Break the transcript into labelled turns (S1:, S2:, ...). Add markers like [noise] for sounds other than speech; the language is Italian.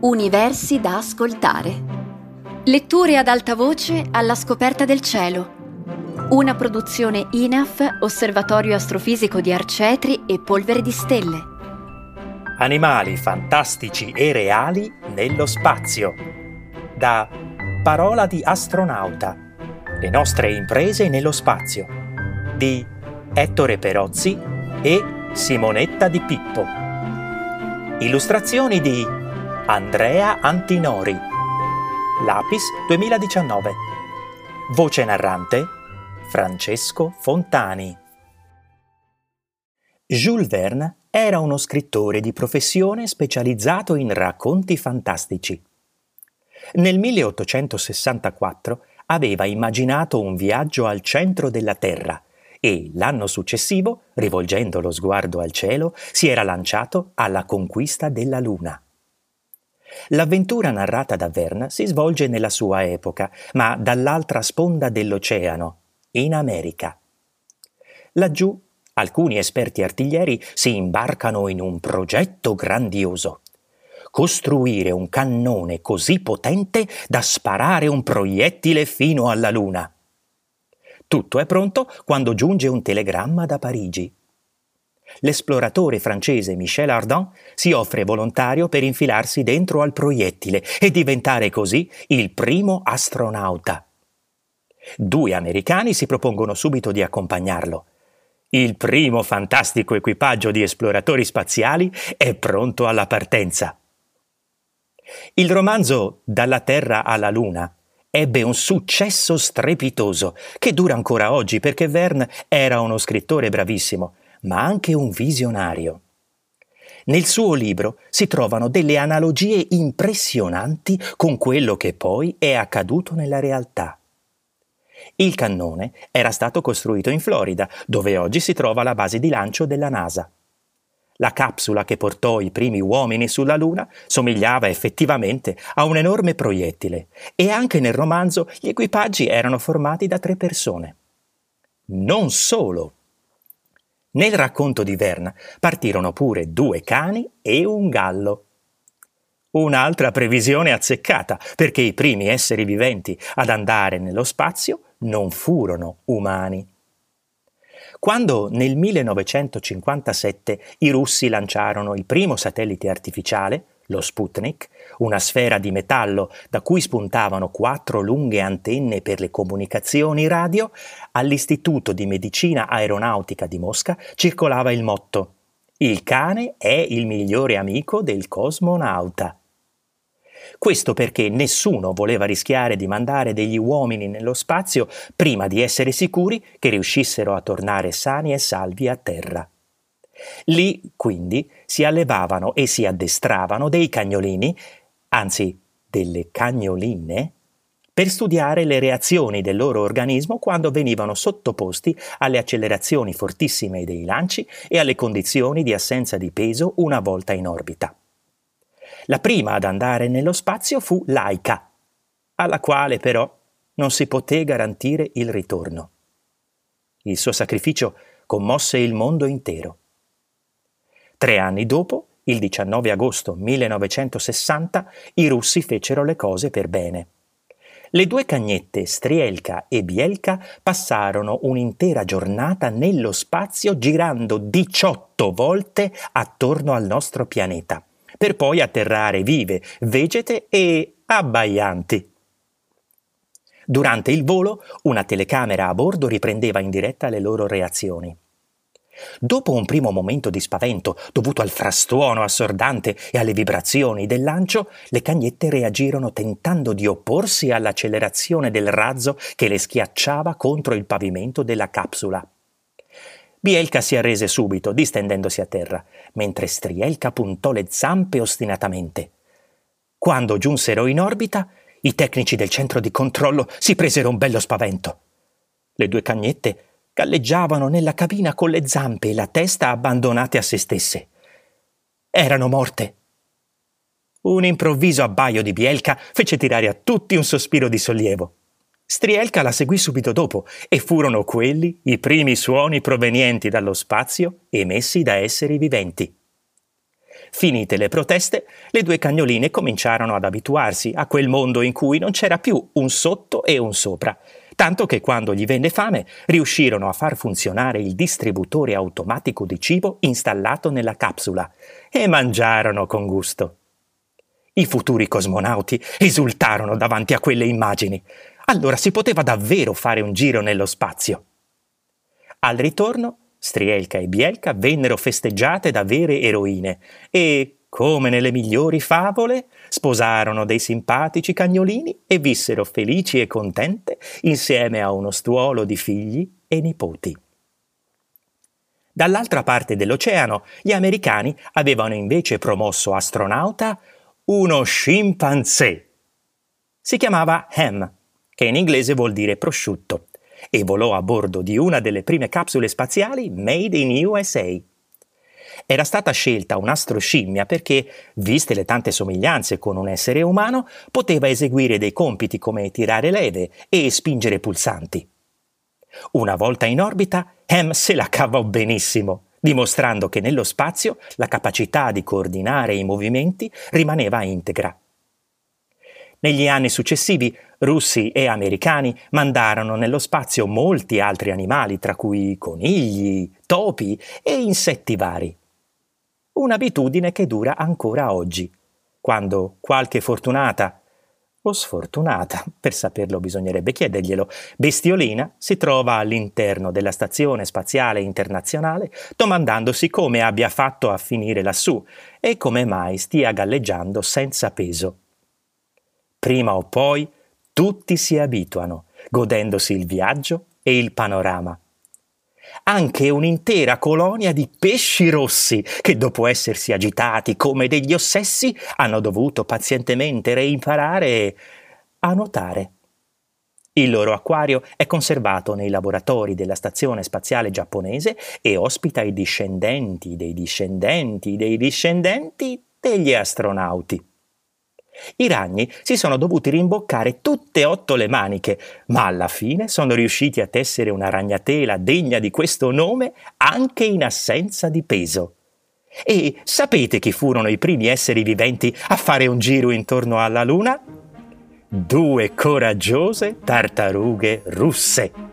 S1: Universi da ascoltare. Letture ad alta voce alla scoperta del cielo. Una produzione INAF, Osservatorio Astrofisico di Arcetri e Polvere di Stelle.
S2: Animali fantastici e reali nello spazio. Da Parola di astronauta. Le nostre imprese nello spazio. Di Ettore Perozzi e Simonetta Di Pippo. Illustrazioni di Andrea Antinori. Lapis 2019. Voce narrante Francesco Fontani. Jules Verne era uno scrittore di professione specializzato in racconti fantastici. Nel 1864 aveva immaginato un viaggio al centro della Terra e l'anno successivo, rivolgendo lo sguardo al cielo, si era lanciato alla conquista della Luna. L'avventura narrata da Verne si svolge nella sua epoca, ma dall'altra sponda dell'oceano, in America. Laggiù alcuni esperti artiglieri si imbarcano in un progetto grandioso. Costruire un cannone così potente da sparare un proiettile fino alla Luna. Tutto è pronto quando giunge un telegramma da Parigi l'esploratore francese Michel Ardan si offre volontario per infilarsi dentro al proiettile e diventare così il primo astronauta. Due americani si propongono subito di accompagnarlo. Il primo fantastico equipaggio di esploratori spaziali è pronto alla partenza. Il romanzo Dalla Terra alla Luna ebbe un successo strepitoso che dura ancora oggi perché Verne era uno scrittore bravissimo ma anche un visionario. Nel suo libro si trovano delle analogie impressionanti con quello che poi è accaduto nella realtà. Il cannone era stato costruito in Florida, dove oggi si trova la base di lancio della NASA. La capsula che portò i primi uomini sulla Luna somigliava effettivamente a un enorme proiettile e anche nel romanzo gli equipaggi erano formati da tre persone. Non solo nel racconto di Verne partirono pure due cani e un gallo. Un'altra previsione azzeccata, perché i primi esseri viventi ad andare nello spazio non furono umani. Quando nel 1957 i russi lanciarono il primo satellite artificiale, lo Sputnik, una sfera di metallo da cui spuntavano quattro lunghe antenne per le comunicazioni radio, all'Istituto di Medicina Aeronautica di Mosca circolava il motto Il cane è il migliore amico del cosmonauta. Questo perché nessuno voleva rischiare di mandare degli uomini nello spazio prima di essere sicuri che riuscissero a tornare sani e salvi a terra. Lì, quindi, si allevavano e si addestravano dei cagnolini, anzi delle cagnoline, per studiare le reazioni del loro organismo quando venivano sottoposti alle accelerazioni fortissime dei lanci e alle condizioni di assenza di peso una volta in orbita. La prima ad andare nello spazio fu Laika, alla quale però non si poté garantire il ritorno. Il suo sacrificio commosse il mondo intero. Tre anni dopo, il 19 agosto 1960, i russi fecero le cose per bene. Le due cagnette Strielka e Bielka passarono un'intera giornata nello spazio girando 18 volte attorno al nostro pianeta, per poi atterrare vive, vegete e abbaianti. Durante il volo, una telecamera a bordo riprendeva in diretta le loro reazioni. Dopo un primo momento di spavento dovuto al frastuono assordante e alle vibrazioni del lancio, le cagnette reagirono tentando di opporsi all'accelerazione del razzo che le schiacciava contro il pavimento della capsula. Bielka si arrese subito, distendendosi a terra, mentre Strielka puntò le zampe ostinatamente. Quando giunsero in orbita, i tecnici del centro di controllo si presero un bello spavento. Le due cagnette galleggiavano nella cabina con le zampe e la testa abbandonate a se stesse. Erano morte. Un improvviso abbaio di Bielka fece tirare a tutti un sospiro di sollievo. Strielka la seguì subito dopo e furono quelli i primi suoni provenienti dallo spazio emessi da esseri viventi. Finite le proteste, le due cagnoline cominciarono ad abituarsi a quel mondo in cui non c'era più un sotto e un sopra, tanto che quando gli venne fame riuscirono a far funzionare il distributore automatico di cibo installato nella capsula e mangiarono con gusto. I futuri cosmonauti esultarono davanti a quelle immagini. Allora si poteva davvero fare un giro nello spazio. Al ritorno, Strielka e Bielka vennero festeggiate da vere eroine e, come nelle migliori favole, sposarono dei simpatici cagnolini e vissero felici e contente insieme a uno stuolo di figli e nipoti. Dall'altra parte dell'oceano, gli americani avevano invece promosso astronauta uno scimpanzé. Si chiamava Ham, che in inglese vuol dire prosciutto, e volò a bordo di una delle prime capsule spaziali made in USA. Era stata scelta un'astroscimmia perché, viste le tante somiglianze con un essere umano, poteva eseguire dei compiti come tirare leve e spingere pulsanti. Una volta in orbita, Ham se la cavò benissimo dimostrando che nello spazio la capacità di coordinare i movimenti rimaneva integra. Negli anni successivi russi e americani mandarono nello spazio molti altri animali, tra cui conigli, topi e insetti vari. Un'abitudine che dura ancora oggi, quando qualche fortunata o sfortunata, [laughs] per saperlo bisognerebbe chiederglielo, Bestiolina si trova all'interno della Stazione Spaziale Internazionale domandandosi come abbia fatto a finire lassù e come mai stia galleggiando senza peso. Prima o poi tutti si abituano, godendosi il viaggio e il panorama anche un'intera colonia di pesci rossi che dopo essersi agitati come degli ossessi hanno dovuto pazientemente reimparare a nuotare. Il loro acquario è conservato nei laboratori della Stazione Spaziale Giapponese e ospita i discendenti dei discendenti dei discendenti degli astronauti. I ragni si sono dovuti rimboccare tutte e otto le maniche, ma alla fine sono riusciti a tessere una ragnatela degna di questo nome anche in assenza di peso. E sapete chi furono i primi esseri viventi a fare un giro intorno alla Luna? Due coraggiose tartarughe russe.